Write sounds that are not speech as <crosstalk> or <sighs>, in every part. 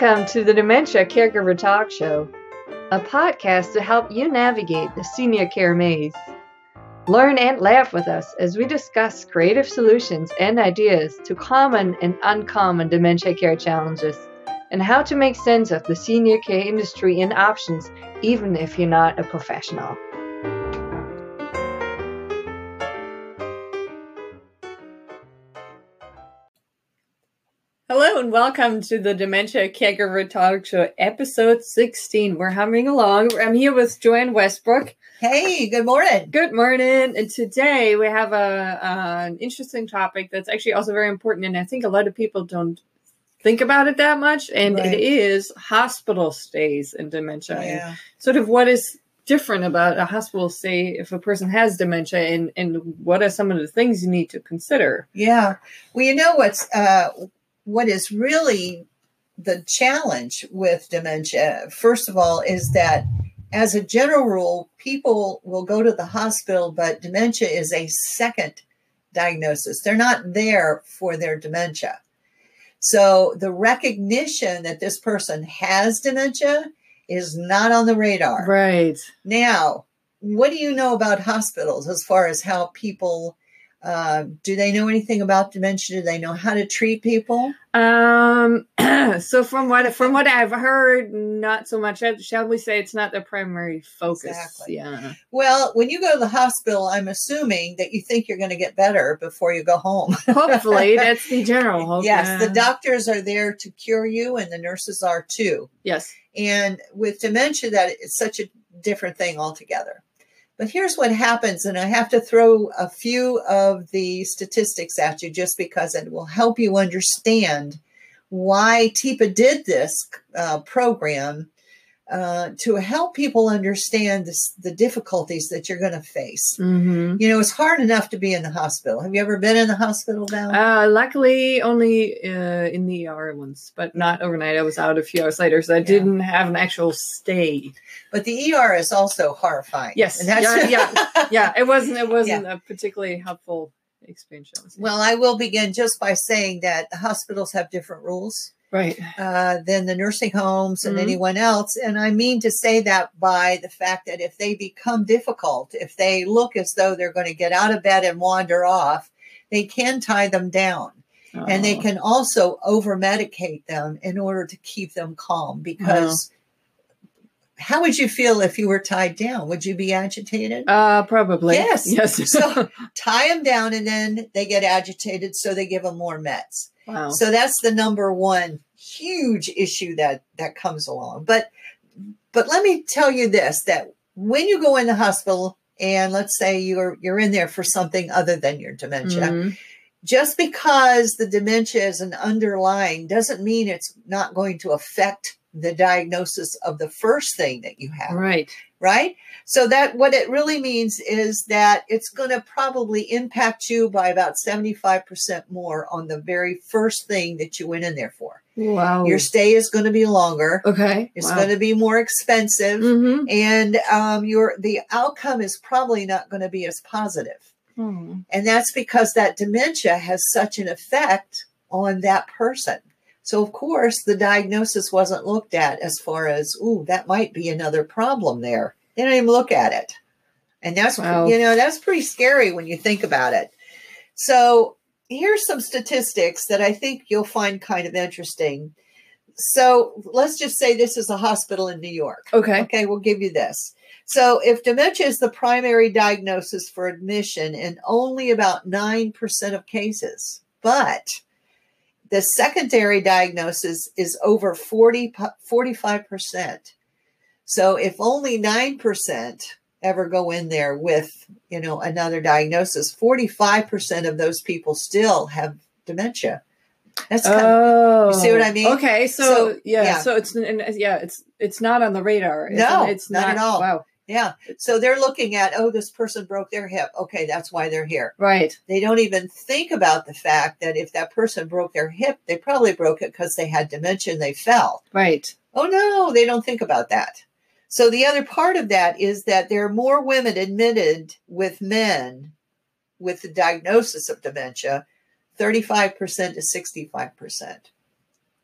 Welcome to the Dementia Caregiver Talk Show, a podcast to help you navigate the senior care maze. Learn and laugh with us as we discuss creative solutions and ideas to common and uncommon dementia care challenges and how to make sense of the senior care industry and options, even if you're not a professional. And welcome to the Dementia Caregiver Talk Show, episode 16. We're humming along. I'm here with Joanne Westbrook. Hey, good morning. Good morning. And today we have a, uh, an interesting topic that's actually also very important. And I think a lot of people don't think about it that much. And Right. it is hospital stays in dementia. and sort of what is different about a hospital stay if a person has dementia and, and what are some of the things you need to consider? Yeah. Well, you know what's uh, what is really the challenge with dementia, first of all, is that as a general rule, people will go to the hospital, but dementia is a second diagnosis. They're not there for their dementia. So the recognition that this person has dementia is not on the radar. Right. Now, what do you know about hospitals as far as how people uh, do they know anything about dementia? Do they know how to treat people? Um. <clears throat> so from what from what I've heard, not so much. Shall we say it's not the primary focus? Exactly. Yeah. Well, when you go to the hospital, I'm assuming that you think you're going to get better before you go home. <laughs> Hopefully, that's the general hope. yes, yeah. the doctors are there to cure you, and the nurses are too. Yes. And with dementia, that it's such a different thing altogether. But here's what happens, and I have to throw a few of the statistics at you just because it will help you understand why Teepa did this uh, program uh, to help people understand this, the difficulties that you're going to face. Mm-hmm. You know, it's hard enough to be in the hospital. Have you ever been in the hospital, Val? Uh, luckily, only uh, in the ER once, but not overnight. I was out a few hours later, so I didn't have an actual stay. but the ER is also horrifying. Yes. And that's- Yeah, Yeah, <laughs> it wasn't. It wasn't a particularly helpful experience. I. Well, I will begin just by saying that the hospitals have different rules right. uh, than the nursing homes and Mhm. anyone else. And I mean to say that by the fact that if they become difficult, if they look as though they're going to get out of bed and wander off, they can tie them down. And they Oh. can also over medicate them in order to keep them calm because. How would you feel if you were tied down? Would you be agitated? Uh, probably. Yes. Yes. So- <laughs> Tie them down and then they get agitated, so they give them more meds. Wow. So that's the number one huge issue that that comes along. But but let me tell you this that when you go in the hospital and let's say you're you're in there for something other than your dementia, Mhm. just because the dementia is an underlying doesn't mean it's not going to affect the diagnosis of the first thing that you have Right. Right? So that what it really means is that it's going to probably impact you by about 75% more on the very first thing that you went in there for. Wow. Your stay is going to be longer. okay. It's wow. going to be more expensive Mhm. and um, your the outcome is probably not going to be as positive. Hmm. And that's because that dementia has such an effect on that person. So of course the diagnosis wasn't looked at as far as, ooh, that might be another problem there. They didn't even look at it. And that's Wow. you know, that's pretty scary when you think about it. So here's some statistics that I think you'll find kind of interesting. So let's just say this is a hospital in New York. Okay. Okay, we'll give you this. So, if dementia is the primary diagnosis for admission in only about 9% of cases, but the secondary diagnosis is over 40, 45%. So, if only 9% ever go in there with, you know, another diagnosis, 45% of those people still have dementia. That's kind of, Oh, you see what I mean? Oh, okay, so, So, yeah, yeah. so it's and, yeah, it's it's not on the radar. It's, No, it's not at all. Wow, yeah. So they're looking at, oh, this person broke their hip. Okay, that's why they're here. right, they don't even think about the fact that if that person broke their hip, they probably broke it because they had dementia and they fell. right. Oh no, they don't think about that. So the other part of that is that there are more women admitted with men with the diagnosis of dementia, 35% to 65%.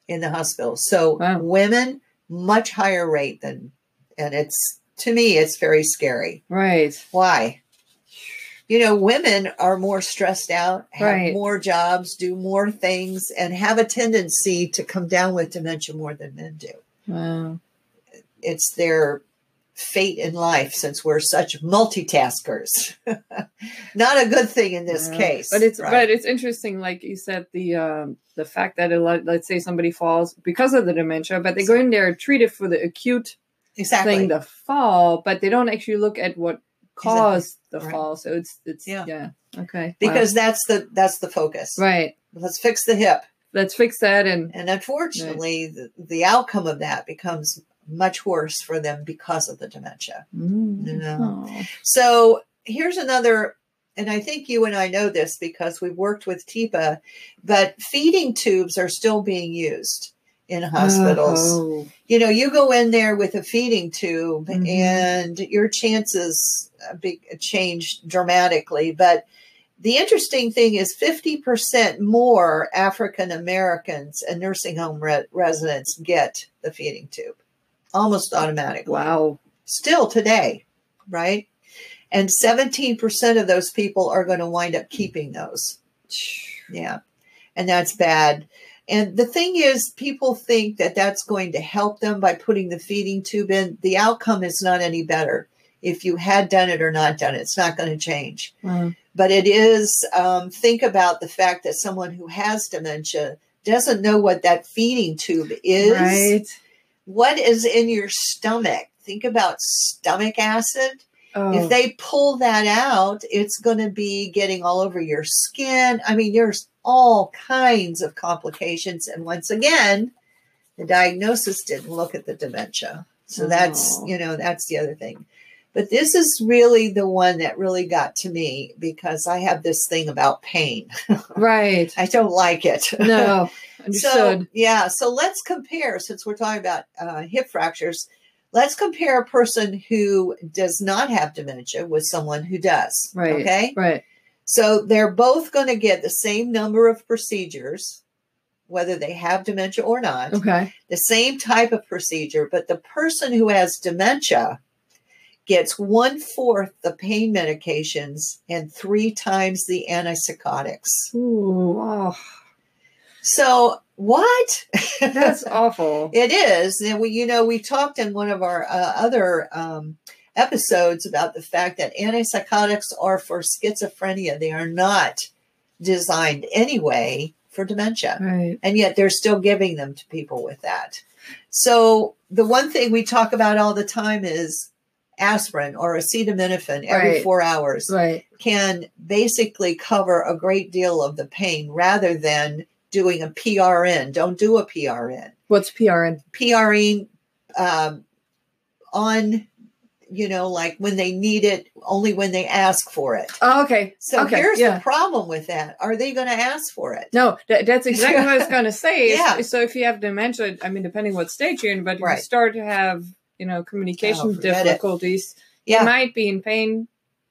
in the hospital. So Wow. women much higher rate than and it's to me it's very scary. Right. Why? You know, women are more stressed out, have Right. more jobs, do more things, and have a tendency to come down with dementia more than men do. Wow. It's their fate in life since we're such multitaskers. <laughs> Not a good thing in this Yeah. case. But it's right? but it's interesting, like you said, the um, the fact that a lot, let's say somebody falls because of the dementia, but they go in there treated for the acute exactly. thing, the fall, but they don't actually look at what caused the Right. fall. So it's it's Yeah. yeah, okay. Wow. because that's the that's the focus. right, Let's fix the hip. let's fix that and And unfortunately, the, the outcome of that becomes much worse for them because of the dementia. Mm. Yeah. Oh. So here's another, and I think you and I know this because we've worked with Teepa, but feeding tubes are still being used in hospitals. Oh. You know, you go in there with a feeding tube Mhm. and your chances uh, change dramatically. But the interesting thing is 50% more African Americans and nursing home re- residents get the feeding tube almost automatically Wow. still today, right? And 17% of those people are going to wind up keeping those. Yeah. And that's bad. And the thing is, people think that that's going to help them by putting the feeding tube in. The outcome is not any better. If you had done it or not done it, it's not going to change. Wow. But it is, um, think about the fact that someone who has dementia doesn't know what that feeding tube is Right. what is in your stomach. Think about stomach acid. Oh. If they pull that out, it's going to be getting all over your skin. I mean, there's all kinds of complications. And once again, the diagnosis didn't look at the dementia. So that's, Oh. you know, that's the other thing. But this is really the one that really got to me because I have this thing about pain. <laughs> right. I don't like it. No. <laughs> Understood. So, yeah, so let's compare since we're talking about uh, hip fractures. Let's compare a person who does not have dementia with someone who does. Right. Okay. right. So they're both going to get the same number of procedures, whether they have dementia or not, Okay. the same type of procedure, but the person who has dementia gets one fourth the pain medications and three times the antipsychotics. Ooh. Oh, So, what? <laughs> that's awful. It is. And we, you know, we talked in one of our uh, other um, episodes about the fact that antipsychotics are for schizophrenia. They are not designed anyway for dementia. Right. And yet they're still giving them to people with that. So the one thing we talk about all the time is aspirin or acetaminophen every Right. four hours Right. can basically cover a great deal of the pain rather than doing a PRN. Don't do a PRN. What's PRN? PRing um, on, you know, like when they need it, only when they ask for it. Oh, okay. So okay. here's yeah. the problem with that. Are they going to ask for it? No, that, that's exactly what I was going to say. <laughs> Yeah. So if you have dementia, I mean, depending what stage you're in, but if Right. you start to have, you know, communication Oh, difficulties, Yeah. you might be in pain,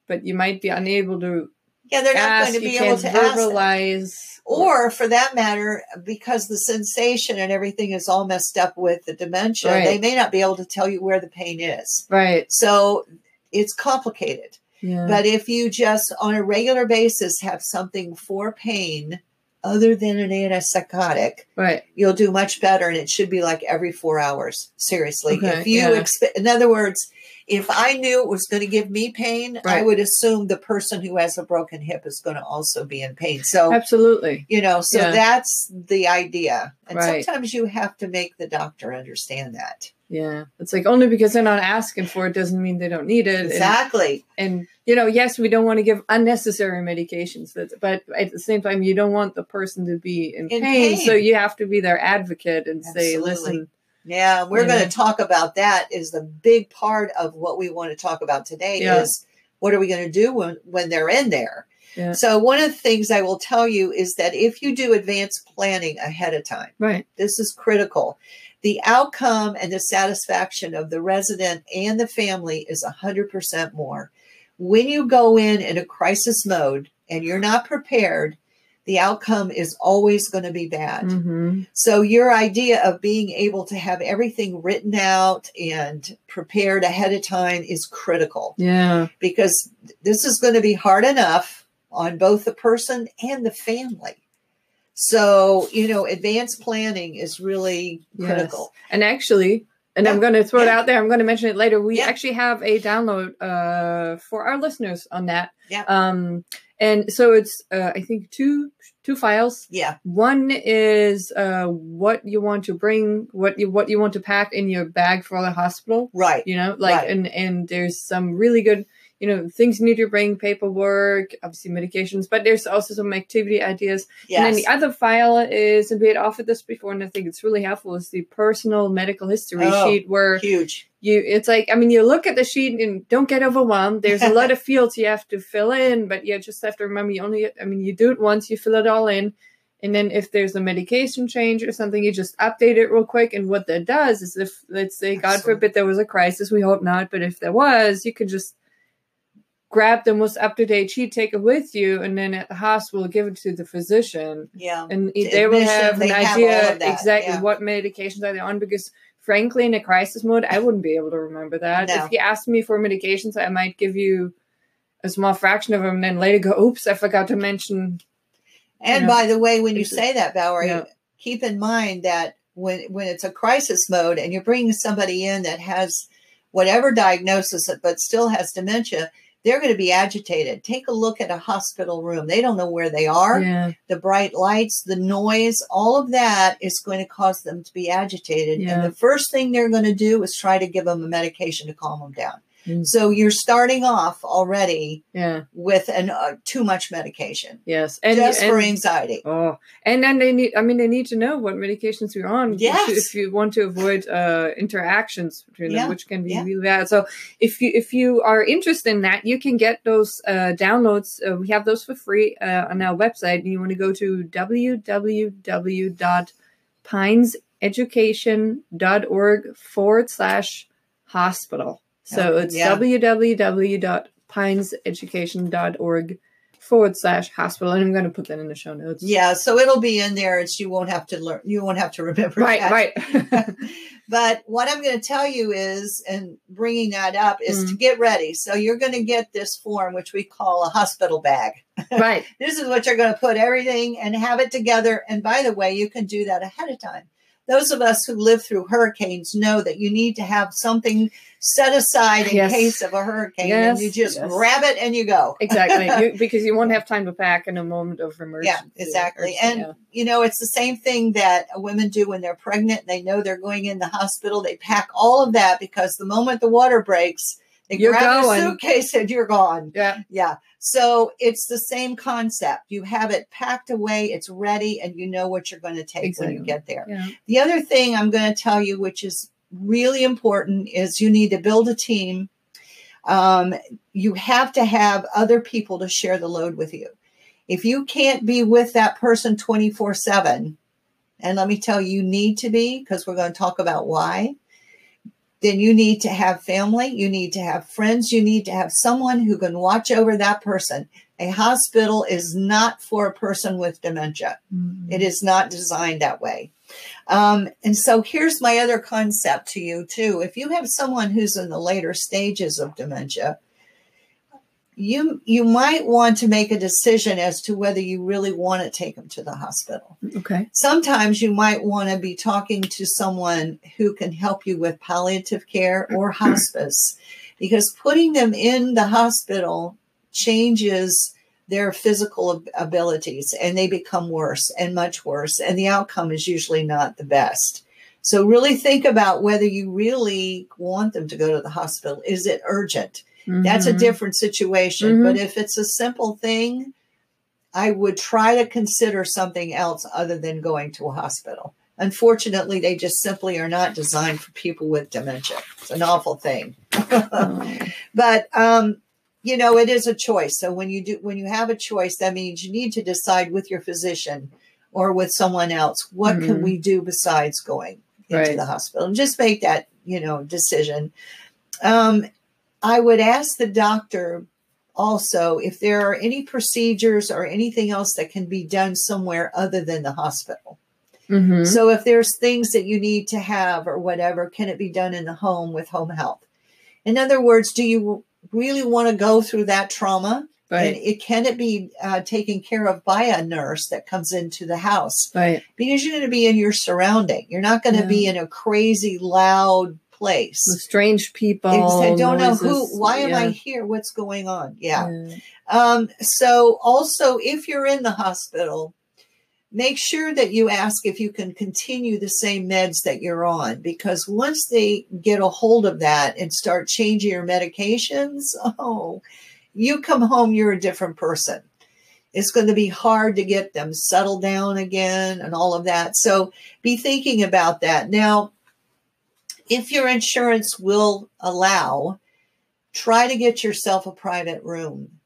but you might be unable to Yeah, they're not ask. going to you be able to ask. Or for that matter, because the sensation and everything is all messed up with the dementia, Right. they may not be able to tell you where the pain is. right. So it's complicated. Yeah. But if you just on a regular basis have something for pain other than an antipsychotic, right. you'll do much better. And it should be like every four hours. Seriously. Okay, if you yeah. expect, in other words, if I knew it was going to give me pain, I would assume the person who has a broken hip is going to also be in pain. So, Absolutely. you know, so Yeah. that's the idea. And Right. sometimes you have to make the doctor understand that. Yeah. It's like only because they're not asking for it doesn't mean they don't need it. Exactly. and you know yes we don't want to give unnecessary medications but, but at the same time you don't want the person to be in, In pain, pain. so you have to be their advocate and say listen Yeah, we're going to talk about that is the big part of what we want to talk about today Yeah. is what are we going to do when, when they're in there? Yeah. So one of the things I will tell you is that if you do advanced planning ahead of time, right this is critical. The outcome and the satisfaction of the resident and the family is 100% more. When you go in in a crisis mode and you're not prepared, the outcome is always going to be bad. hmm So your idea of being able to have everything written out and prepared ahead of time is critical Yeah. because this is going to be hard enough on both the person and the family. So, you know, advanced planning is really Yes. critical. And actually, and I'm going to throw it out there. I'm going to mention it later. We Yeah. actually have a download uh, for our listeners on that. Yeah. Um, and so it's uh, I think two two files. Yeah. One is uh, what you want to bring, what you what you want to pack in your bag for the hospital. Right. You know, like Right. and and there's some really good you know things you need to bring, paperwork, obviously medications, but there's also some activity ideas. Yes. And then the other file is, and we had offered this before, and I think it's really helpful, is the personal medical history Oh, sheet where Huge. you, it's like, I mean, you look at the sheet and don't get overwhelmed. There's a lot of <laughs> fields you have to fill in, but you just have to remember you only, I mean, you do it once, you fill it all in. And then if there's a medication change or something, you just update it real quick. And what that does is if, let's say, God Excellent. forbid there was a crisis, we hope not, but if there was, you could just grab the most up to date sheet, take it with you, and then at the hospital, give it to the physician Yeah. and they will have an idea exactly yeah. what medications are they on because frankly in a crisis mode i wouldn't be able to remember that No. if you asked me for medications i might give you a small fraction of them and then later go oops i forgot to mention And Yeah. by the way, when you say that, Valerie, Yeah. keep in mind that when when it's a crisis mode and you're bringing somebody in that has whatever diagnosis but still has dementia, they're going to be agitated. Take a look at a hospital room. They don't know where they are. yeah The bright lights, the noise, all of that is going to cause them to be agitated. Yeah. And the first thing they're going to do is try to give them a medication to calm them down. Mm. So you're starting off already yeah with an uh, too much medication yes and, just for anxiety. Oh, and then they need. I mean, they need to know what medications you're on. if you- Yes. If you want to avoid uh, interactions between Yeah, them, which can be yeah. really bad. So, if you if you are interested in that, you can get those uh, downloads. Uh, we have those for free uh, on our website. And you want to go to www.pineseducation.org forward slash hospital. So Oh, it's yeah. www.pineseducation.org forward slash hospital. And I'm going to put that in the show notes. Yeah, so it'll be in there, and you won't have to learn. You won't have to remember. Right, that. right. <laughs> <laughs> But what I'm going to tell you is, and bringing that up is Mm. to get ready. So you're going to get this form, which we call a hospital bag. <laughs> right. This is what you're going to put everything and have it together. And by the way, you can do that ahead of time. Those of us who live through hurricanes know that you need to have something set aside in Yes. case of a hurricane, Yes, and you just yes. grab it and you go. Exactly. <laughs> You, because you won't have time to pack in a moment of emergency. Yeah, exactly. And yeah. you know, it's the same thing that women do when they're pregnant. They know they're going in the hospital. They pack all of that because the moment the water breaks, they You're grab going. a suitcase and you're gone. yeah. Yeah. So it's the same concept. You have it packed away, it's ready, and you know what you're going to take when you get there. Yeah. The other thing I'm going to tell you, which is really important, is you need to build a team. Um, you have to have other people to share the load with you. If you can't be with that person 24 7, and let me tell you, you need to be because we're going to talk about why, then you need to have family, you need to have friends, you need to have someone who can watch over that person. A hospital is not for a person with dementia. Mm-hmm. It is not designed that way. Um, and so here's my other concept to you, too. If you have someone who's in the later stages of dementia, you you might want to make a decision as to whether you really want to take them to the hospital. Okay. Sometimes you might want to be talking to someone who can help you with palliative care or <clears throat> hospice because putting them in the hospital changes their physical ab- abilities and they become worse and much worse and the outcome is usually not the best. So really think about whether you really want them to go to the hospital. Is it urgent? That's a Mhm. different situation. Mhm. But if it's a simple thing, I would try to consider something else other than going to a hospital. Unfortunately, they just simply are not designed for people with dementia. It's an awful thing. Oh. <laughs> but um, you know, it is a choice. So when you do when you have a choice, that means you need to decide with your physician or with someone else, what can Mhm. we do besides going into Right. the hospital? And just make that, you know, decision. Um, I would ask the doctor also if there are any procedures or anything else that can be done somewhere other than the hospital. Mhm. So if there's things that you need to have or whatever, can it be done in the home with home health? In other words, do you really want to go through that trauma? And it can it be uh, taken care of by a nurse that comes into the house Right. because you're going to be in your surrounding. You're not going to Yeah. be in a crazy loud place. With strange people. I don't know who. noises, Why am I here? What's going on? Yeah. Yeah. Um, so also, if you're in the hospital, make sure that you ask if you can continue the same meds that you're on, because once they get a hold of that and start changing your medications, <laughs> oh, you come home, you're a different person. It's going to be hard to get them settled down again and all of that. So be thinking about that. Now, if your insurance will allow, try to get yourself a private room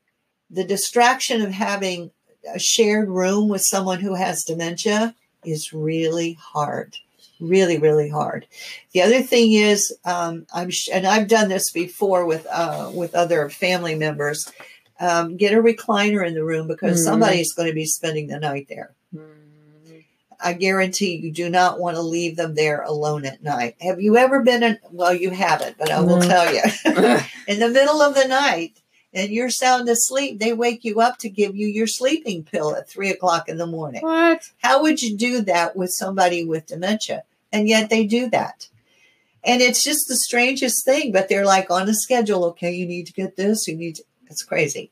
the distraction of having a shared room with someone who has dementia is really hard really really hard the other thing is um, i'm sh- and i've done this before with uh, with other family members um, get a recliner in the room because Mhm. somebody's going to be spending the night there Mm. I guarantee you do not want to leave them there alone at night have you ever been in well you haven't but i will tell you <laughs> in the middle of the night and you're sound asleep, they wake you up to give you your sleeping pill at three o'clock in the morning. what? How would you do that with somebody with dementia? And yet they do that. And it's just the strangest thing, but they're like on a schedule. Okay, you need to get this, you need to, it's crazy.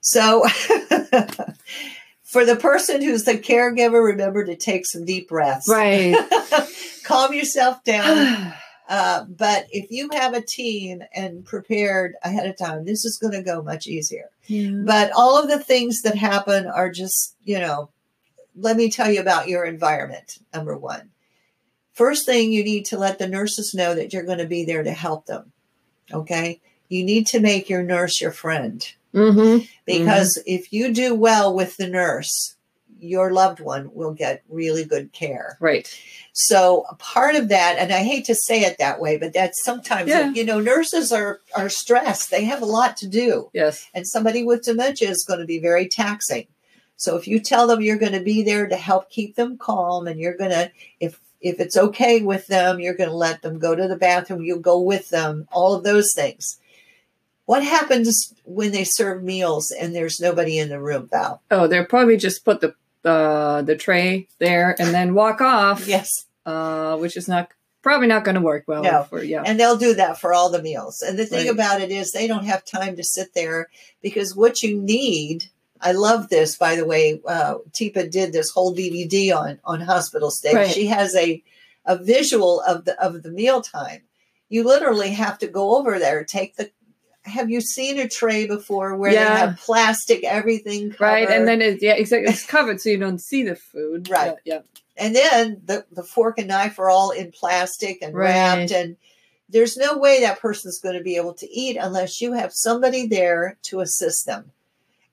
So <laughs> for the person who's the caregiver, remember to take some deep breaths. Right. <laughs> Calm yourself down. <sighs> Uh, but if you have a team and prepared ahead of time, this is going to go much easier. Yeah. But all of the things that happen are just, you know, let me tell you about your environment. Number one. First thing, you need to let the nurses know that you're going to be there to help them. Okay. You need to make your nurse your friend Mm-hmm. because if you do well with the nurse, your loved one will get really good care. Right. So part of that, and I hate to say it that way, but that's sometimes Yeah. you know nurses are are stressed. They have a lot to do, Yes. and somebody with dementia is going to be very taxing. So if you tell them you're going to be there to help keep them calm, and you're going to if if it's okay with them, you're going to let them go to the bathroom. You'll go with them. All of those things. What happens when they serve meals and there's nobody in the room, Val? Oh, they'll probably just put the uh, the tray there and then walk off. Yes. Uh, which is not probably not going to work well. No. For yeah. And they'll do that for all the meals. And the thing Right. about it is they don't have time to sit there because what you need, I love this, by the way. Uh, Teepa did this whole DVD on, on hospital stay. Right. She has a, a visual of the, of the mealtime. You literally have to go over there, take the, have you seen a tray before where Yeah. they have plastic, everything covered? right, and then it, yeah, exactly. It's <laughs> covered so you don't see the food. Right. Yeah. and then the, the fork and knife are all in plastic and Right. wrapped and there's no way that person's going to be able to eat unless you have somebody there to assist them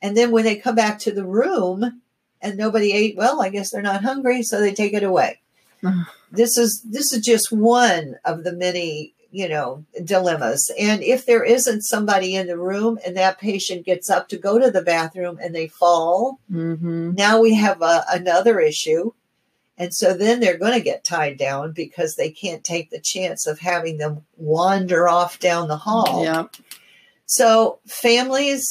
and then when they come back to the room and nobody ate well i guess they're not hungry so they take it away <sighs> this is this is just one of the many you know dilemmas and if there isn't somebody in the room and that patient gets up to go to the bathroom and they fall Mm-hmm. now we have a, another issue. And so then they're going to get tied down because they can't take the chance of having them wander off down the hall. Yeah. So families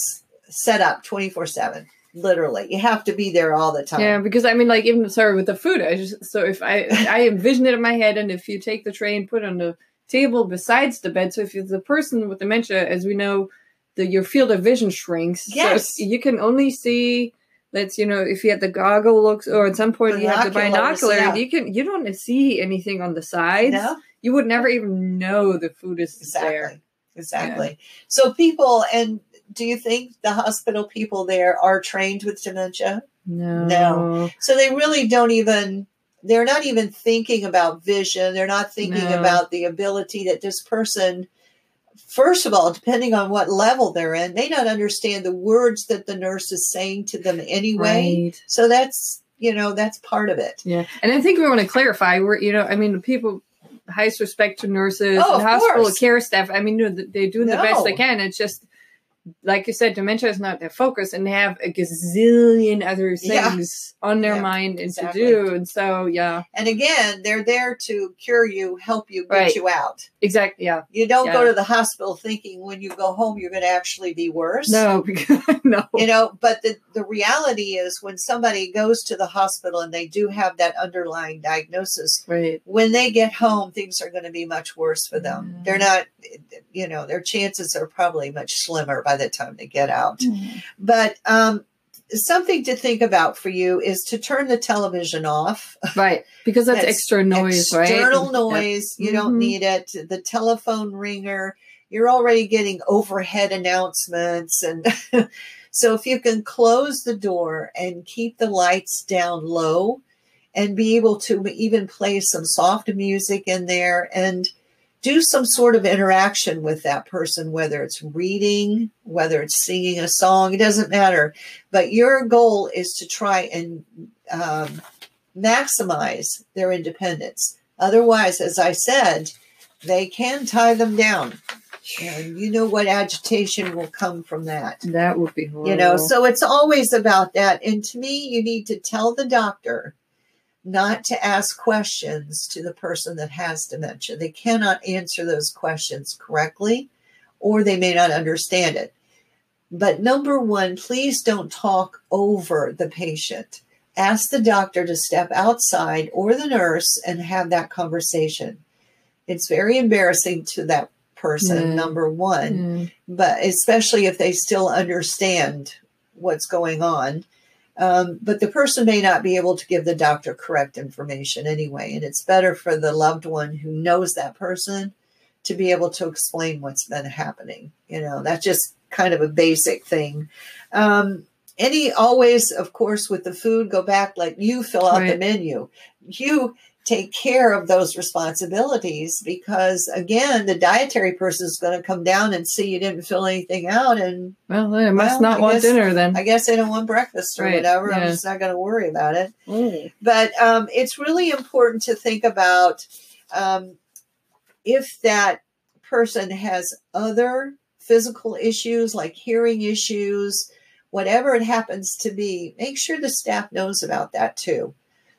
set up 24 7, literally. You have to be there all the time. Yeah, because I mean, like even sorry with the food, I just so if I I envision it in my head, and if you take the tray and put on the table besides the bed, so if you're the person with dementia, as we know, the your field of vision shrinks. So Yes. you can only see. Let's you know if you have the goggle looks, or at some point you have the binocular, yeah. you can you don't see anything on the sides. No? You would never even know the food is there. Exactly. Exactly. So people, and do you think the hospital people there are trained with dementia? No. No. So they really don't even they're not even thinking about vision. They're not thinking No. about the ability that this person first of all, depending on what level they're in, may not understand the words that the nurse is saying to them anyway. Right. So that's you know, that's part of it. Yeah, and I think we want to clarify. We're, you know, I mean, people, highest respect to nurses Oh, and hospital course. care staff. I mean, you know, they're doing the best they can. It's just like you said, dementia is not their focus, and they have a gazillion other Yeah. things on their Yeah, mind and exactly. to do. And so, yeah, And again, they're there to cure you, help you, get Right. you out. exactly. Yeah, You don't go to the hospital thinking when you go home you're going to actually be worse. no, <laughs> because, no, You know, but the, the reality is when somebody goes to the hospital and they do have that underlying diagnosis, right. when they get home, things are going to be much worse for them. Mm. They're not, you know, their chances are probably much slimmer by the time they get out. But um, something to think about for you is to turn the television off. Right, because that's, That's extra noise, right? External noise. You don't Mhm. need it. The telephone ringer. You're already getting overhead announcements. And <laughs> so if you can close the door and keep the lights down low and be able to even play some soft music in there and do some sort of interaction with that person, whether it's reading, whether it's singing a song, it doesn't matter. But your goal is to try and um, maximize their independence. Otherwise, as I said, they can tie them down. And you know what agitation will come from that. That would be horrible. You know, so it's always about that. And to me, you need to tell the doctor not to ask questions to the person that has dementia. They cannot answer those questions correctly, or they may not understand it. But number one, please don't talk over the patient. Ask the doctor to step outside or the nurse and have that conversation. It's very embarrassing to that person, Yeah. number one Mm. but especially if they still understand what's going on. Um, but the person may not be able to give the doctor correct information anyway, and it's better for the loved one who knows that person to be able to explain what's been happening. You know, that's just kind of a basic thing. Um, any always, of course, with the food, go back like you fill out the menu. You take care of those responsibilities because again the dietary person is going to come down and see you didn't fill anything out and Well, they must Well, not I want guess- dinner then. i guess they don't want breakfast or Right, whatever i'm just not going to worry about it Mm. but um, it's really important to think about um, if that person has other physical issues like hearing issues whatever it happens to be make sure the staff knows about that too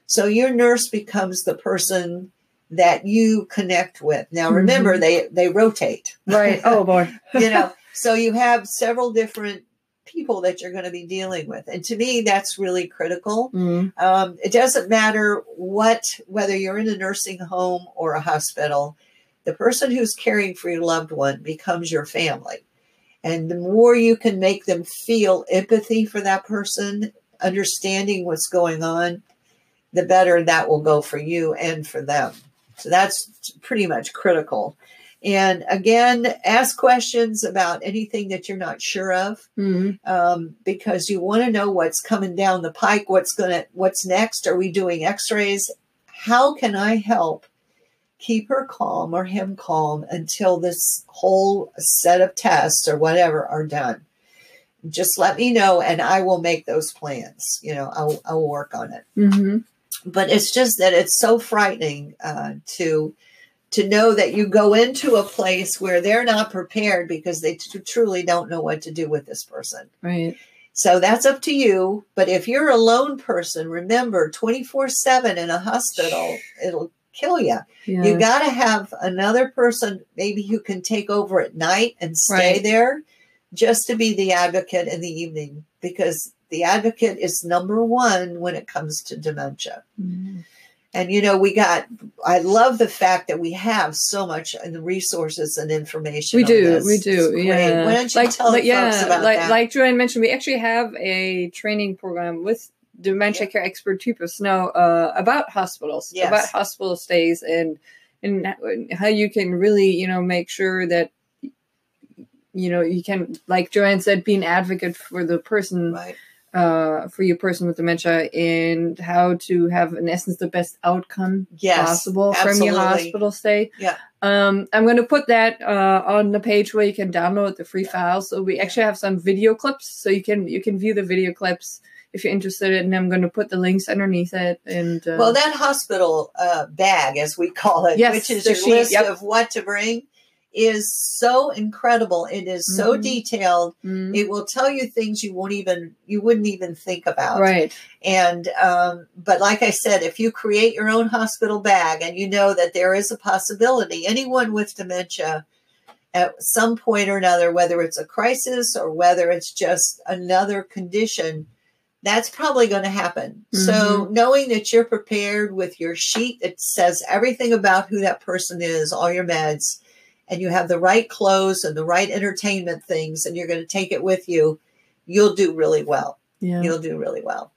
so your nurse becomes the person that you connect with now remember Mhm. they they rotate Right. Oh boy. <laughs> <laughs> you know so you have several different people that you're going to be dealing with and to me that's really critical Mm. um, it doesn't matter what whether you're in a nursing home or a hospital the person who's caring for your loved one becomes your family and the more you can make them feel empathy for that person understanding what's going on the better that will go for you and for them. So that's pretty much critical. And again ask questions about anything that you're not sure of Mm. um, because you want to know what's coming down the pike what's gonna what's next are we doing x-rays? How can i help keep her calm or him calm until this whole set of tests or whatever are done? Just let me know and i will make those plans you know i'll, I'll work on it. Hmm but it's just that it's so frightening uh, to to know that you go into a place where they're not prepared because they t- truly don't know what to do with this person Right. so that's up to you but if you're a lone person remember 24 7 in a hospital it'll kill you Yeah. you got to have another person maybe who can take over at night and stay Right. there just to be the advocate in the evening because the advocate is number one when it comes to dementia Mhm. and you know, we got. I love the fact that we have so much in the resources and information. We do, this. we do, yeah. Why don't you like, tell like, folks yeah, about like, that? like Joanne mentioned, we actually have a training program with dementia Yeah. care expert Teepa Snow uh, about hospitals, Yes. about hospital stays, and and how you can really, you know, make sure that you know you can, like Joanne said, be an advocate for the person right. Uh, for your person with dementia and how to have, in essence, the best outcome Yes, possible from your hospital stay. Yeah. Um, I'm going to put that uh, on the page where you can download the free files. So we actually have some video clips, so you can you can view the video clips if you're interested. And I'm going to put the links underneath it. And uh, Well, that hospital uh, bag, as we call it, Yes, which is your sheet, list yep. of what to bring, is so incredible. It is so Mhm. detailed. Mm. It will tell you things you won't even you wouldn't even think about. Right. And um, but like I said, if you create your own hospital bag and you know that there is a possibility, anyone with dementia at some point or another, whether it's a crisis or whether it's just another condition, that's probably going to happen. So knowing that you're prepared with your sheet that says everything about who that person is, all your meds, and you have the right clothes and the right entertainment things, and you're going to take it with you, you'll do really well. Yeah. You'll do really well.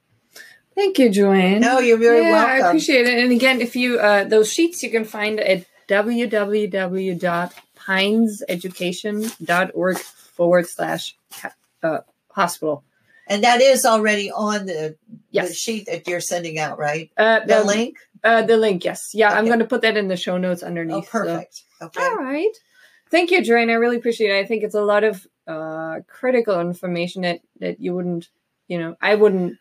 Thank you, Joanne. No, you're very yeah, I appreciate it. And again, if you uh, those sheets you can find at www.pineseducation.org forward slash uh, hospital. And that is already on the, the sheet that you're sending out, right? Uh, The link? Uh, the link, yes. Yeah, I'm going to put that in the show notes underneath. Oh, so- perfect. Okay. All right. Thank you, Joanne. I really appreciate it. I think it's a lot of uh, critical information that, that you wouldn't, you know, I wouldn't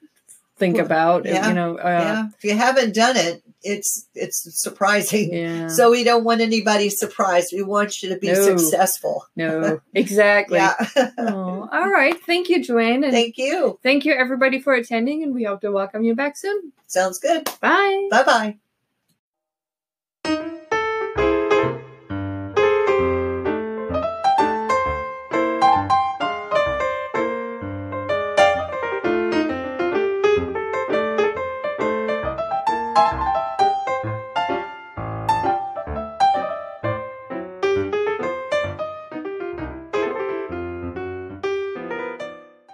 think about. yeah, You know, uh, yeah. If you haven't done it, it's it's surprising. yeah. <laughs> So we don't want anybody surprised. We want you to be No. successful. no, exactly. Yeah. <laughs> Oh, all right. Thank you, Joanne. And Thank you. thank you, everybody, for attending. And we hope to welcome you back soon. Sounds good. Bye. Bye bye.